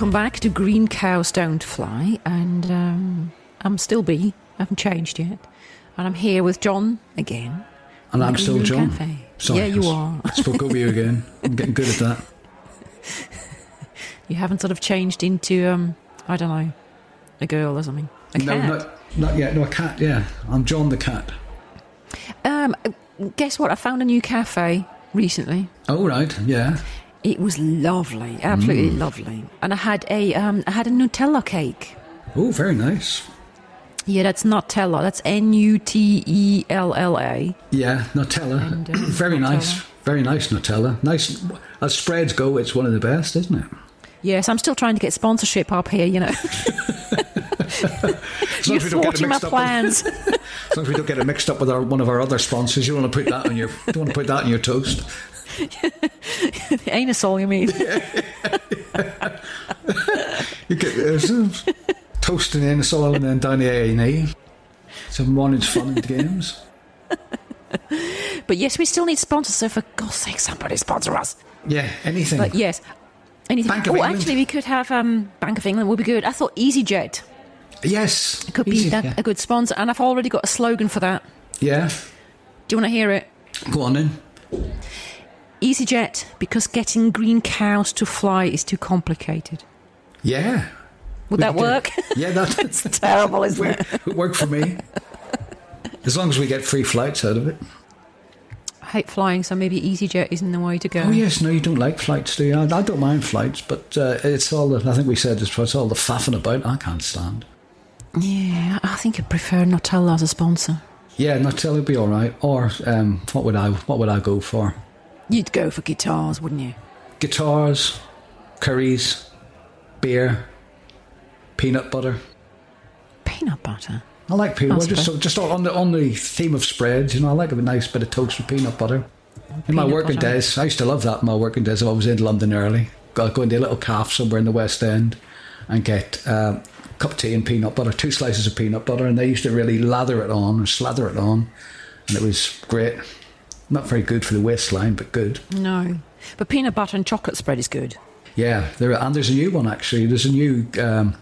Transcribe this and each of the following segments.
welcome back to Green Cows Don't Fly, and um, I'm still B. I haven't changed yet, and I'm here with John again. And I'm still John. Cafe. Sorry, yeah, you I are. s- Spoke over you again. I'm getting good at that. You haven't sort of changed into um, I don't know, a girl or something. A no, cat. not not yet. No, a cat. Yeah, I'm John the cat. Um, guess what? I found a new cafe recently. Oh right, yeah. It was lovely, absolutely Mm. lovely, and I had a um, I had a Nutella cake. Oh, very nice. Yeah, that's Nutella. That's N U T E L L A. Yeah, Nutella. And, uh, very Nutella. nice. Very nice Nutella. Nice. As spreads go, it's one of the best, isn't it? Yes, I'm still trying to get sponsorship up here. You know, As long you're as we don't get it thwarting my mixed up with- plans. As long as we don't get it mixed up with our, one of our other sponsors, you don't want to put that on your you don't want to put that on your toast. The anusol, you mean? You get toasting in the soil and then down the A and E. Some morning's fun and games. But yes, we still need sponsors. So for God's sake, somebody sponsor us. Yeah, anything. But yes, anything. Bank of oh, England. actually, we could have um, Bank of England. Would be good. I thought EasyJet yes, it could be Easy, that Yeah. a good sponsor, and I've already got a slogan for that. yeah, Do you want to hear it? go on then. EasyJet, because getting green cows to fly is too complicated. Yeah. Would We that work? Yeah, that's terrible, isn't it? it worked for me. As long as we get free flights out of it. I hate flying, so maybe EasyJet isn't the way to go. Oh yes, no, you don't like flights, do you? I, I don't mind flights, but uh, it's all the. I think we said this. It's all the faffing about. I can't stand. Yeah, I think I'd prefer Nutella as a sponsor. Yeah, Nutella would be all right. Or um, what would I? What would I go for? You'd go for guitars, wouldn't you? Guitars, curries, beer, peanut butter. Peanut butter. I like peanut butter. Just, so, just on the on the theme of spreads, you know, I like a nice bit of toast with peanut butter. In my working butter. days, I used to love that. In my working days, I was in London early. Got go into a little calf somewhere in the West End and get um, cup of tea and peanut butter, two slices of peanut butter, and they used to really lather it on or slather it on, and it was great. Not very good for the waistline, but good. No. But peanut butter and chocolate spread is good. Yeah, there are, and there's a new one actually. There's a new um,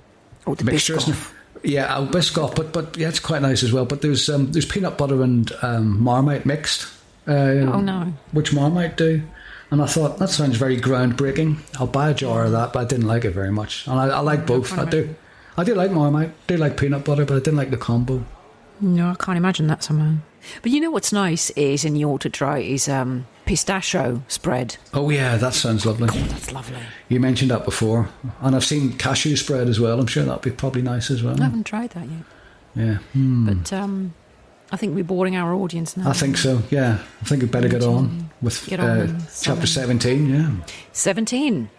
Oh, the mixture. isn't Biscoff. it? Yeah, oh, Biscoff, but but yeah, it's quite nice as well. But there's um, there's peanut butter and um, Marmite mixed. Uh, Oh, no. Which Marmite do? And I thought that sounds very groundbreaking. I'll buy a jar of that, but I didn't like it very much. And I, I like both. I do. I do like Marmite. I do like peanut butter, but I didn't like the combo. No, I can't imagine that somehow. But you know what's nice is in the auto try is um, pistachio spread. Oh yeah, that sounds lovely. That's lovely. You mentioned that before, and I've seen cashew spread as well. I'm sure that'd be probably nice as well. I haven't tried that yet. Yeah. Hmm. But um, I think we're boring our audience now. I think so. Yeah, I think we'd better get on with Get on uh, and chapter seventeen. Yeah. 17.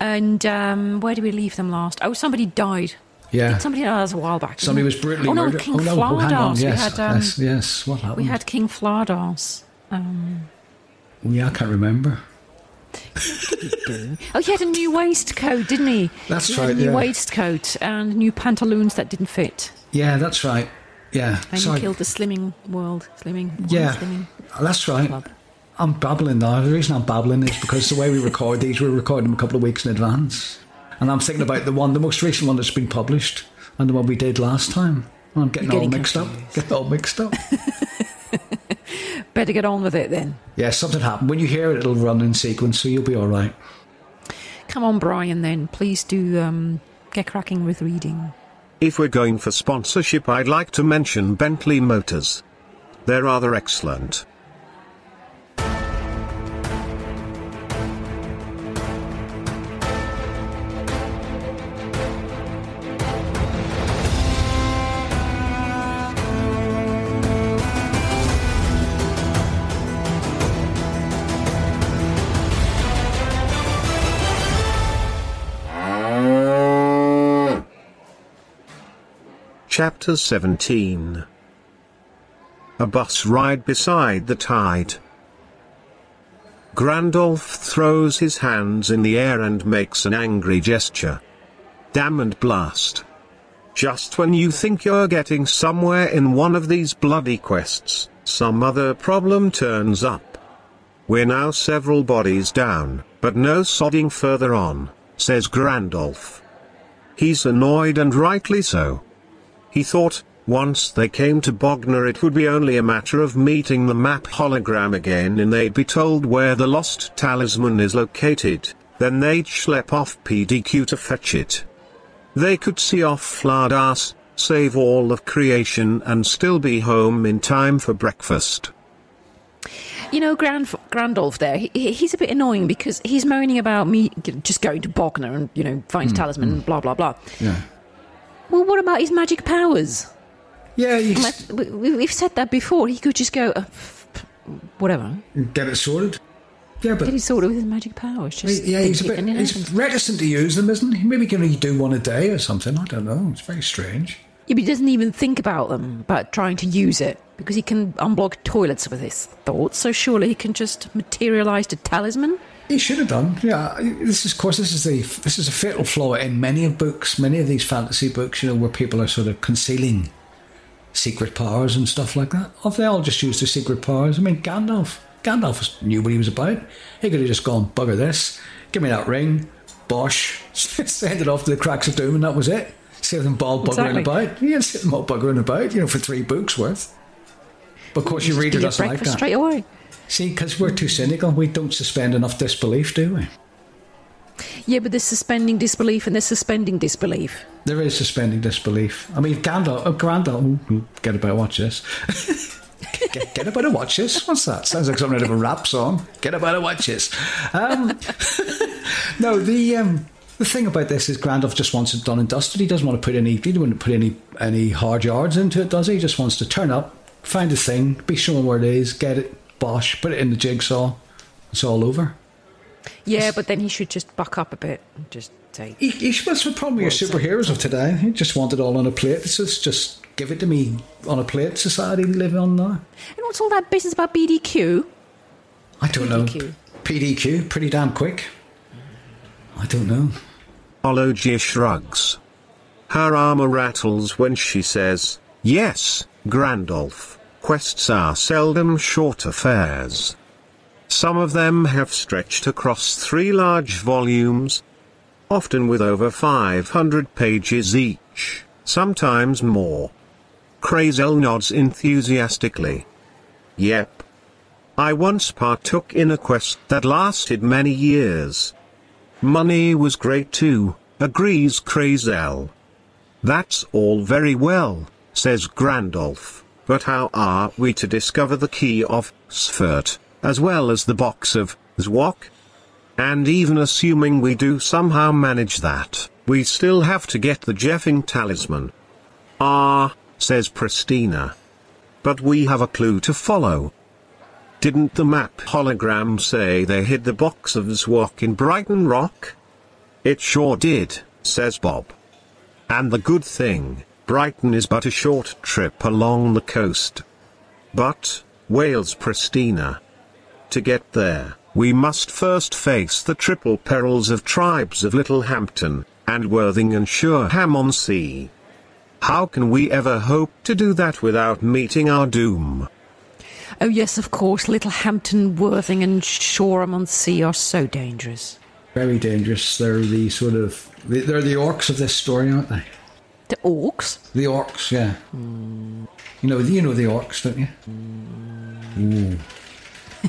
And um, where do we leave them last? Oh, somebody died. Yeah. Somebody died that was a while back. Somebody was brutally oh, no, murdered. King oh no! Oh, hang on. Yes, We had, um, yes, yes. What happened? we had King Flardas. Um, Yeah, I can't remember. oh, he had a new waistcoat, didn't he? That's he right, a new yeah. waistcoat and new pantaloons that didn't fit. Yeah, that's right. Yeah. And he killed the slimming world. Slimming. world, Yeah. Slimming That's right. club. I'm babbling now. The reason I'm babbling is because the way we record these, we record them a couple of weeks in advance. And I'm thinking about the one, the most recent one that's been published, and the one we did last time. And I'm getting, You're all getting mixed up. confused. Getting all mixed up. Better get on with it then. yeah, something happened. When you hear it, it'll run in sequence, so you'll be all right. Come on, Brian, then. Please do um, get cracking with reading. If we're going for sponsorship, I'd like to mention Bentley Motors. They're rather excellent. Chapter 17 A bus ride beside the tide. Grandolph throws his hands in the air and makes an angry gesture. Damn and blast. Just when you think you're getting somewhere in one of these bloody quests, some other problem turns up. We're now several bodies down, but no sodding further on. says Grandolph. He's annoyed and rightly so. He thought, once they came to Bognor it would be only a matter of meeting the map hologram again and they'd be told where the lost talisman is located, then they'd schlep off PDQ to fetch it. They could see off Flardas, save all of creation and still be home in time for breakfast. You know, Grand Grandolph there, he, he's a bit annoying because he's moaning about me just going to Bognor and, you know, find a talisman and hmm. blah, blah, blah. Yeah. Well, what about his magic powers? Yeah, you Like, we- we- We've said that before. He could just go, uh, whatever. get it sorted. Yeah, but Get his sword with his magic powers. Just yeah, he's a bit he's reticent to use them, isn't he? Maybe he can do one a day or something? I don't know. It's very strange. Yeah, but he doesn't even think about them, about trying to use it, because he can unblock toilets with his thoughts. So surely he can just materialize the talisman. He should have done. Yeah, this is, of course, this is the this is a fatal flaw in many of books, many of these fantasy books. You know, where people are sort of concealing secret powers and stuff like that. Or if they all just used their secret powers, I mean, Gandalf, Gandalf knew what he was about. He could have just gone bugger this, give me that ring, bosh, send it off to the cracks of doom, and that was it. Save them all buggering Exactly. about. Yeah, save them all buggering about. You know, for three books worth. But of course, Just reader do your doesn't like that. straight away. See, because we're too cynical, we don't suspend enough disbelief, do we? Yeah, but there's suspending disbelief and there's suspending disbelief. There is suspending disbelief. I mean, Gandalf, oh, Gandalf, ooh, get about watch this. get, get about to watch this. What's that? Sounds like something out of a rap song. Get about to watch this. Um, no, the um, the thing about this is Gandalf just wants it done and dusted. He doesn't want to put any. He doesn't want to put any any hard yards into it, does he? He just wants to turn up, find a thing, be shown where it is, get it, bosh, put it in the jigsaw. It's all over. Yeah, but then he should just buck up a bit and just say, He, he, that's the problem with your superheroes of today. He just want it all on a plate. It's just, just give it to me on a plate society we live on now. and what's all that business about BDQ? I don't know. PDQ. PDQ, pretty damn quick. I don't know. Ologia shrugs. Her armor rattles when she says, Yes, Grandolph, quests are seldom short affairs. Some of them have stretched across three large volumes, often with over 500 pages each, sometimes more. Crazel nods enthusiastically. Yep. I once partook in a quest that lasted many years. Money was great too, agrees Crazel. That's all very well, says Grandolph, but how are we to discover the key of Sfert, as well as the box of Zwok? And even assuming we do somehow manage that, we still have to get the Jeffing talisman. Ah, says Pristina. But we have a clue to follow. Didn't the map hologram say they hid the box of Zwok in Brighton Rock? It sure did, says Bob. And the good thing, Brighton is but a short trip along the coast. But, Wales Pristina. To get there, we must first face the triple perils of tribes of Littlehampton, and Worthing and Shoreham-on-Sea. How can we ever hope to do that without meeting our doom? Oh, yes, of course, Littlehampton, Worthing, and Shoreham on Sea are so dangerous. Very dangerous. They're the sort of. They're the orcs of this story, aren't they? The orcs? The orcs, yeah. You know, you know the orcs, don't you? Ooh.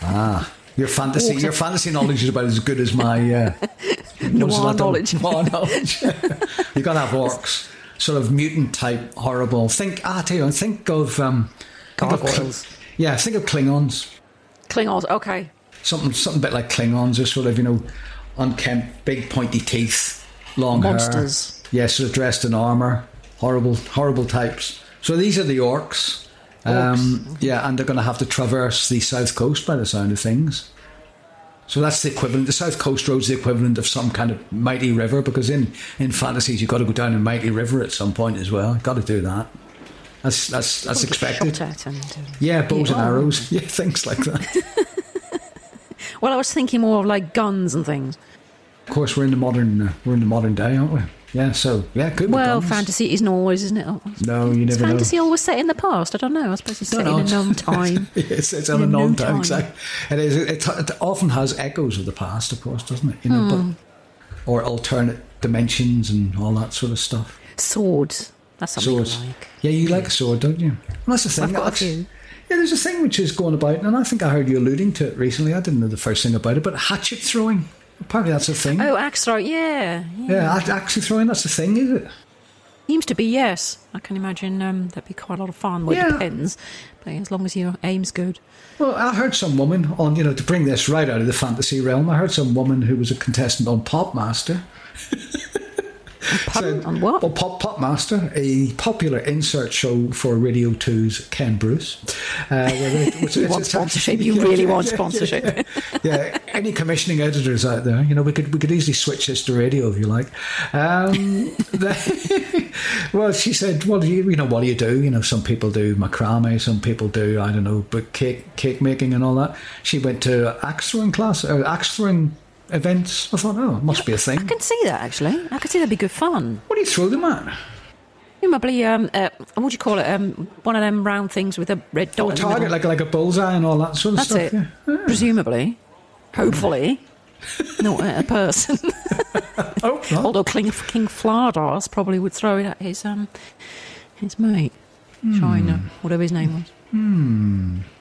Ah, your fantasy, your fantasy knowledge is about as good as my uh, Noir what's that done? knowledge. Noir knowledge. you got to have orcs, sort of mutant type, horrible. Think, ah, I tell you, think of um, think Gargoyles. yeah, think of Klingons. Klingons, okay. Something, something a bit like Klingons, are sort of you know, unkempt, big pointy teeth, long Monsters. hair. Yeah, sort of dressed in armor. Horrible, horrible types. So these are the orcs. Um, yeah, and they're going to have to traverse the south coast by the sound of things. So that's the equivalent. The south coast road's the equivalent of some kind of mighty river because in, in fantasies you've got to go down a mighty river at some point as well. You've Got to do that. That's that's that's expected. And, uh, Yeah, bows and arrows. Yeah, things like that. Well, I was thinking more of like guns and things. of course, we're in the modern uh, we're in the modern day, aren't we? Yeah. So yeah, good. Well, fantasy isn't always, isn't it? No, you Is never know. fantasy always set in the past? I don't know. I suppose it's set No, in a known time. it's, it's In a known known time. time. Exactly. It is. It, it often has echoes of the past, of course, doesn't it? You know, Hmm. but or alternate dimensions and all that sort of stuff. Swords. That's something Swords. I like. Yeah, you like a sword, don't you? That's the thing. I've got a. Yeah, there's a thing which is going about, and I think I heard you alluding to it recently. I didn't know the first thing about it, but hatchet throwing. Apparently, that's a thing. Oh, axe throw. Yeah. yeah. yeah, ax- throwing. That's a thing, is it? Seems to be, yes. I can imagine um, that'd be quite a lot of fun. Well, Yeah. it depends. But as long as your aim's good. Well, I heard some woman on, you know, to bring this right out of the fantasy realm. I heard some woman who was a contestant on Popmaster. Pardon? On what? Well, Pop Pop Master, a popular insert show for Radio 2's Ken Bruce. Uh, which- You it's- want it's- sponsorship. You really want sponsorship. yeah, any commissioning editors out there, you know, we could we could easily switch this to radio if you like. Um, the- well, she said, "Well, you, you know, what do you do? You know, some people do macrame, some people do I don't know, but cake cake making and all that." She went to axe throwing class, or axe throwing events. I thought, oh, it must be a thing. I can see that, actually. I could see that'd be good fun. What do you throw them at? Probably, um, uh, what do you call it? Um, one of them round things with a red dot Oh, a target like like a bullseye and all that sort of That's stuff. it. Yeah. Presumably. Hopefully. Not at a person. Oh, no. Although King, King Flardas probably would throw it at his um his mate. China, whatever his name was.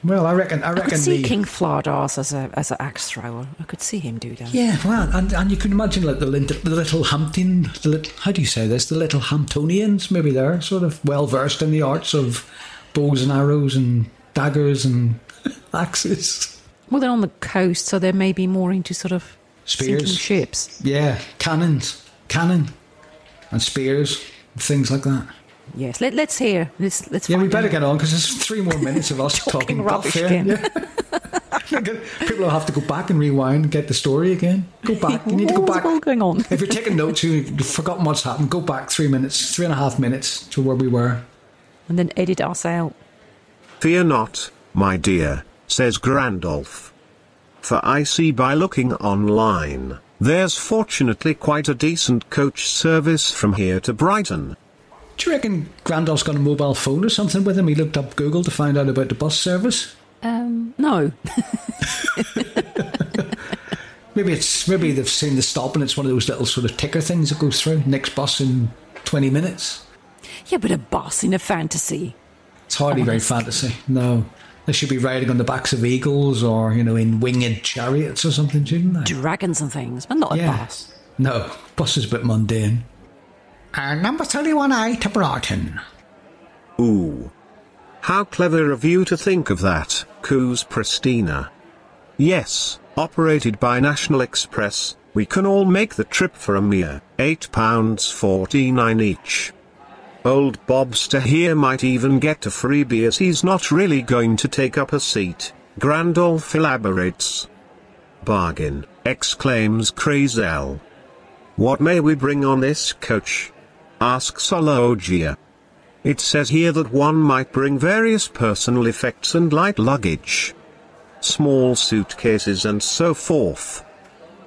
Well, I reckon. I reckon. I could see the, King Flardas as a as an axe thrower. I could see him do that. Yeah, well, and, and you can imagine like the, the little Hampton, the lit, how do you say this? The little Hamptonians, maybe they're sort of well versed in the arts of bows and arrows and daggers and axes. Well, they're on the coast, so they may be more into sort of Spears. ships. Yeah, cannons, cannon, and spears, things like that. Yes, let, let's hear. Let's let's. Yeah, we better out. get on because there's three more minutes of us Talking talking, rubbish buff, again. Yeah. People will have to go back and rewind and get the story again. Go back. You need to go What's back. all going on? If you're taking notes, you've forgotten what's happened. Go back three minutes, three and a half minutes to where we were. And then edit us out. Fear not, my dear, says Grandolph. For I see by looking online, there's fortunately quite a decent coach service from here to Brighton. Do you reckon Grandolph's got a mobile phone or something with him? He looked up Google to find out about the bus service. Um, no, Maybe it's maybe they've seen the stop and it's one of those little sort of ticker things that goes through. Next bus in twenty minutes. yeah, but a bus in a fantasy. It's hardly very fantasy. No, they should be riding on the backs of eagles or you know in winged chariots or something, shouldn't they? dragons and things, but not a Yeah. bus. No, bus is a bit mundane. Number thirty-one A to Brighton. Ooh. How clever of you to think of that, Coos Pristina. Yes, operated by National Express, we can all make the trip for a mere £8.49 each. Old Bobster here might even get a freebie as he's not really going to take up a seat, Grandolph elaborates. Bargain, exclaims Crazel. What may we bring on this coach? Asks Ologia. It says here that one might bring various personal effects and light luggage. Small suitcases and so forth.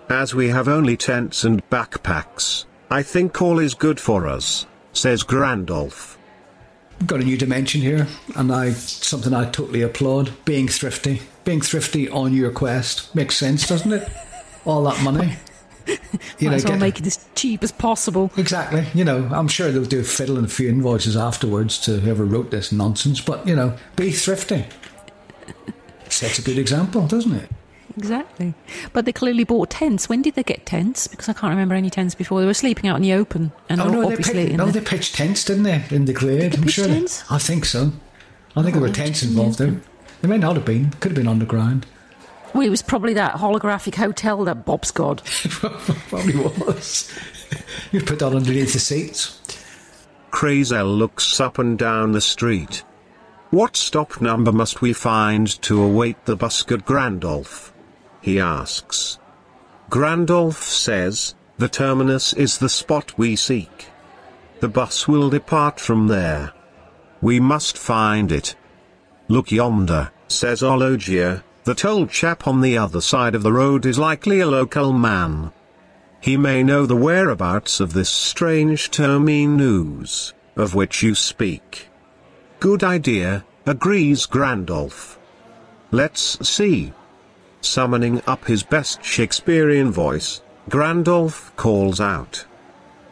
As we have only tents and backpacks, I think all is good for us, says Grandolph. got a new dimension here, and I something I totally applaud. Being thrifty, being thrifty on your quest makes sense, doesn't it? All that money, you Might as well get- make it as cheap as possible. exactly. You know, I'm sure they'll do a fiddle and a few invoices afterwards to whoever wrote this nonsense. But you know, be thrifty. Sets a good example, doesn't it? Exactly. But they clearly bought tents. When did they get tents? Because I can't remember any tents before. They were sleeping out in the open. And Oh no, they obviously pitched, in no, the- they pitched tents, didn't they, in the Glade? they I'm sure. they- tents? I think so. I think there oh, were Oh, tents involved there. They may not have been. Could have been underground. Well, it was probably that holographic hotel that Bob's got. Probably was. you put that underneath the seats. Crazel looks up and down the street. What stop number must we find to await the bus at Grandolph? He asks. Grandolph says, the terminus is the spot we seek. The bus will depart from there. We must find it. Look yonder, says Ologia, that old chap on the other side of the road is likely a local man. He may know the whereabouts of this strange termine news, of which you speak. Good idea, agrees Grandolph. Let's see. Summoning up his best Shakespearean voice, Grandolph calls out.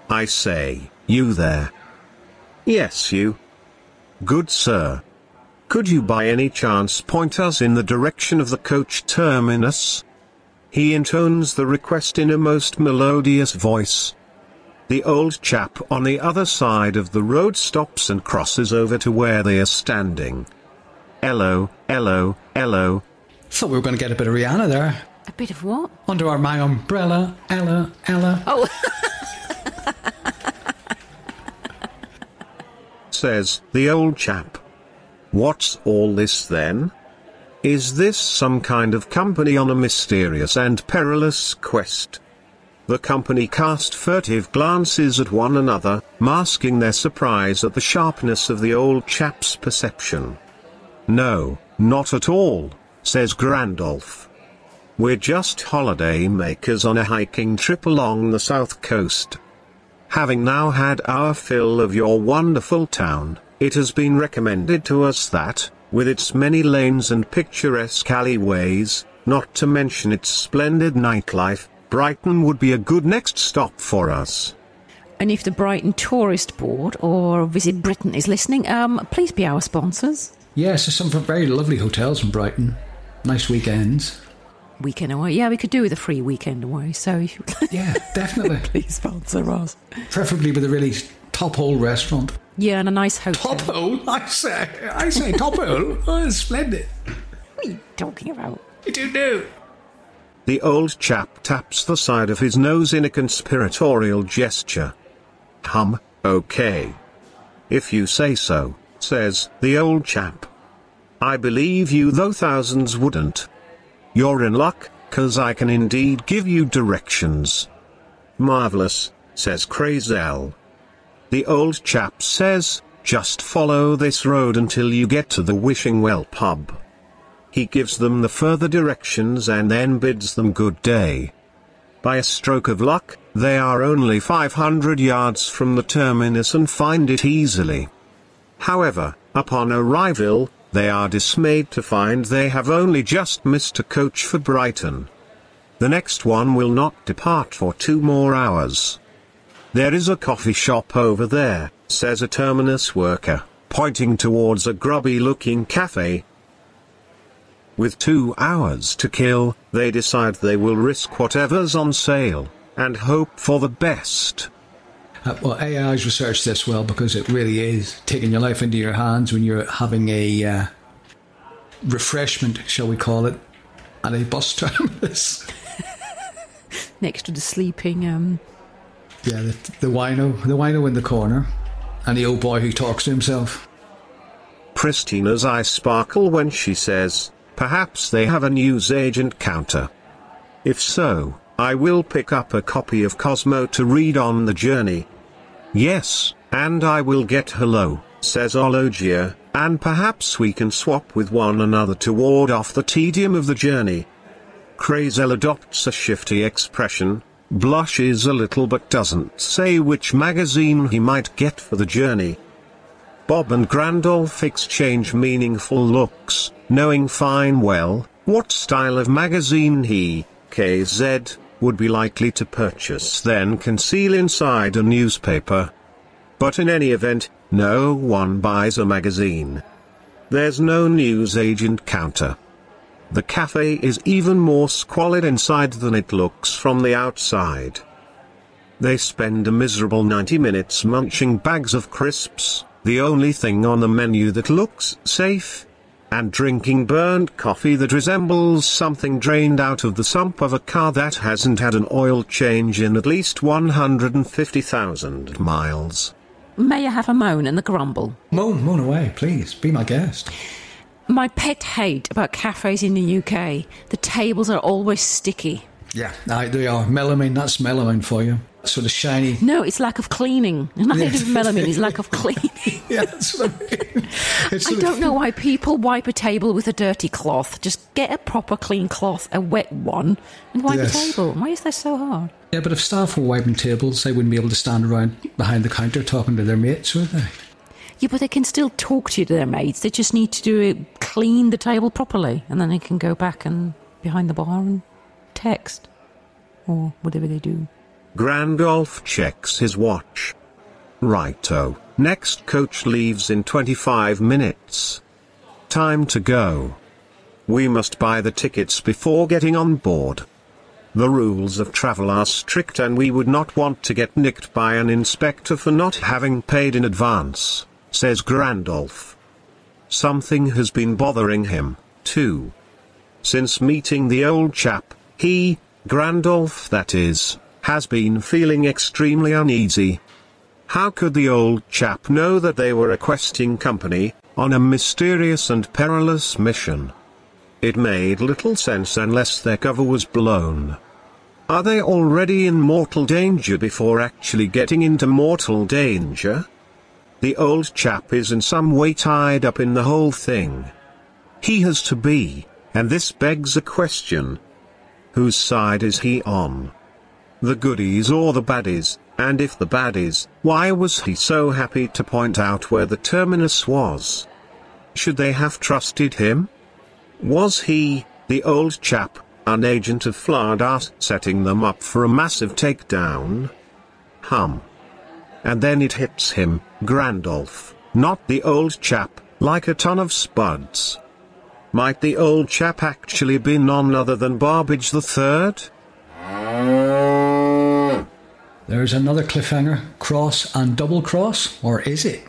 I say, you there. Yes, you. Good sir. Could you by any chance point us in the direction of the coach terminus? He intones the request in a most melodious voice. The old chap on the other side of the road stops and crosses over to where they are standing. Hello, hello, hello. Thought we were going to get a bit of Rihanna there. A bit of what? Under our my umbrella, Ella, Ella. Oh, says the old chap. What's all this then? Is this some kind of company on a mysterious and perilous quest? The company cast furtive glances at one another, masking their surprise at the sharpness of the old chap's perception. No, not at all, says Grandolph. We're just holiday makers on a hiking trip along the south coast. Having now had our fill of your wonderful town, it has been recommended to us that, with its many lanes and picturesque alleyways, not to mention its splendid nightlife, Brighton would be a good next stop for us. and if the Brighton Tourist Board or Visit Britain is listening, um, please be our sponsors. Yes, there's some very lovely hotels in Brighton. Nice weekends. Weekend away. Yeah, we could do with a free weekend away. So if you Yeah, definitely. please sponsor us. Preferably with a really top hole restaurant. Yeah, and a nice hotel. Top hole? I say, I say top hole. Oh, it's splendid. What are you talking about? You do know. The old chap taps the side of his nose in a conspiratorial gesture. Hum, okay. If you say so, says the old chap. I believe you though thousands wouldn't. You're in luck, cause I can indeed give you directions. Marvelous, says Crazel. The old chap says, just follow this road until you get to the Wishing Well pub. He gives them the further directions and then bids them good day. By a stroke of luck, they are only 500 yards from the terminus and find it easily. However, upon arrival, they are dismayed to find they have only just missed a coach for Brighton. The next one will not depart for two more hours. There is a coffee shop over there, says a terminus worker, pointing towards a grubby looking cafe. With two hours to kill, they decide they will risk whatever's on sale, and hope for the best. Uh, well, AI's researched this well because it really is taking your life into your hands when you're having a uh, refreshment, shall we call it, at a bus terminus. Next to the sleeping. Um, yeah, the, the wino, the wino in the corner, and the old boy who talks to himself. Pristina's eyes sparkle when she says, Perhaps they have a newsagent counter. If so, I will pick up a copy of Cosmo to read on the journey. Yes, and I will get hello, says Ologia, and perhaps we can swap with one another to ward off the tedium of the journey. Crazel adopts a shifty expression, blushes a little but doesn't say which magazine he might get for the journey. Bob and Grandolph exchange meaningful looks, knowing fine well what style of magazine he, KZ, would be likely to purchase then conceal inside a newspaper. But in any event, no one buys a magazine. There's no newsagent counter. The cafe is even more squalid inside than it looks from the outside. They spend a miserable 90 minutes munching bags of crisps, the only thing on the menu that looks safe, and drinking burnt coffee that resembles something drained out of the sump of a car that hasn't had an oil change in at least 150,000 miles. may I have a moan and a grumble? Moan, moan away, please. Be my guest. My pet hate about cafes in the UK the tables are always sticky. Yeah, they are. Melamine, that's melamine for you. Sort of shiny. No, it's lack of cleaning. Nothing to do with melamine, it's lack of cleaning. Yeah, that's what I mean. I don't know why people wipe a table with a dirty cloth. Just get a proper clean cloth, a wet one, and wipe Yes. the table. Why is that so hard? Yeah, but if staff were wiping tables, they wouldn't be able to stand around behind the counter talking to their mates, would they? Yeah, but they can still talk to their mates. They just need to do it, clean the table properly, and then they can go back and behind the bar and text or whatever they do. Grandolph checks his watch. Righto, next coach leaves in 25 minutes. Time to go. We must buy the tickets before getting on board. The rules of travel are strict and we would not want to get nicked by an inspector for not having paid in advance, says Grandolph. Something has been bothering him, too. Since meeting the old chap, he, Grandolph that is, has been feeling extremely uneasy. How could the old chap know that they were a questing company, on a mysterious and perilous mission? It made little sense unless their cover was blown. Are they already in mortal danger before actually getting into mortal danger? The old chap is in some way tied up in the whole thing. He has to be, and this begs a question. Whose side is he on? The goodies or the baddies, and if the baddies, why was he so happy to point out where the terminus was? Should they have trusted him? Was he, the old chap, an agent of Flardas setting them up for a massive takedown? Hum. And then it hits him, Grandolph, not the old chap, like a ton of spuds. Might the old chap actually be none other than Barbage the Third? There's another cliffhanger. Cross and double cross, or is it?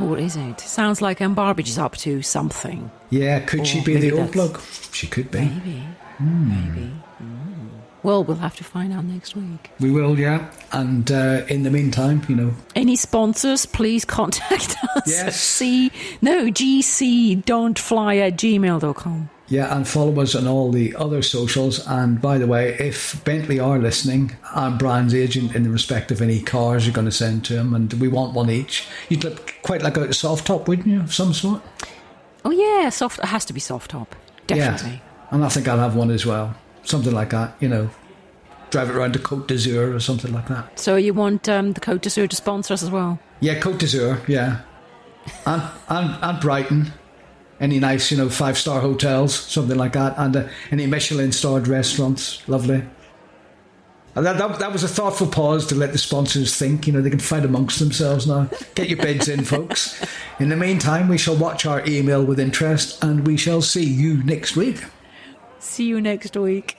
Or is it? Sounds like um, Barbage is up to something. Yeah, could she be the old bloke? She could be. Maybe. Maybe. Mm. Well, we'll have to find out next week. We will, yeah. And uh, in the meantime, you know, Any sponsors, please contact us. Yes. C, no, gc don't fly at gmail.com. yeah, and follow us on all the other socials. And by the way, if Bentley are listening, I'm Brian's agent in the respect of any cars you're going to send to him, and we want one each. You'd look quite like a soft top, wouldn't you, of some sort? Oh, yeah, soft. It has to be soft top. Definitely. Yeah. And I think I'll have one as well. Something like that, you know. Drive it around to Côte d'Azur or something like that. So you want um, the Cote d'Azur to sponsor us as well? Yeah, Côte d'Azur, yeah. And, and, and Brighton. Any nice, you know, five star hotels, something like that. And uh, any Michelin starred restaurants. Lovely. And that, that, that was a thoughtful pause to let the sponsors think. You know, they can fight amongst themselves now. Get your bids in, folks. In the meantime, we shall watch our email with interest and we shall see you next week. See you next week.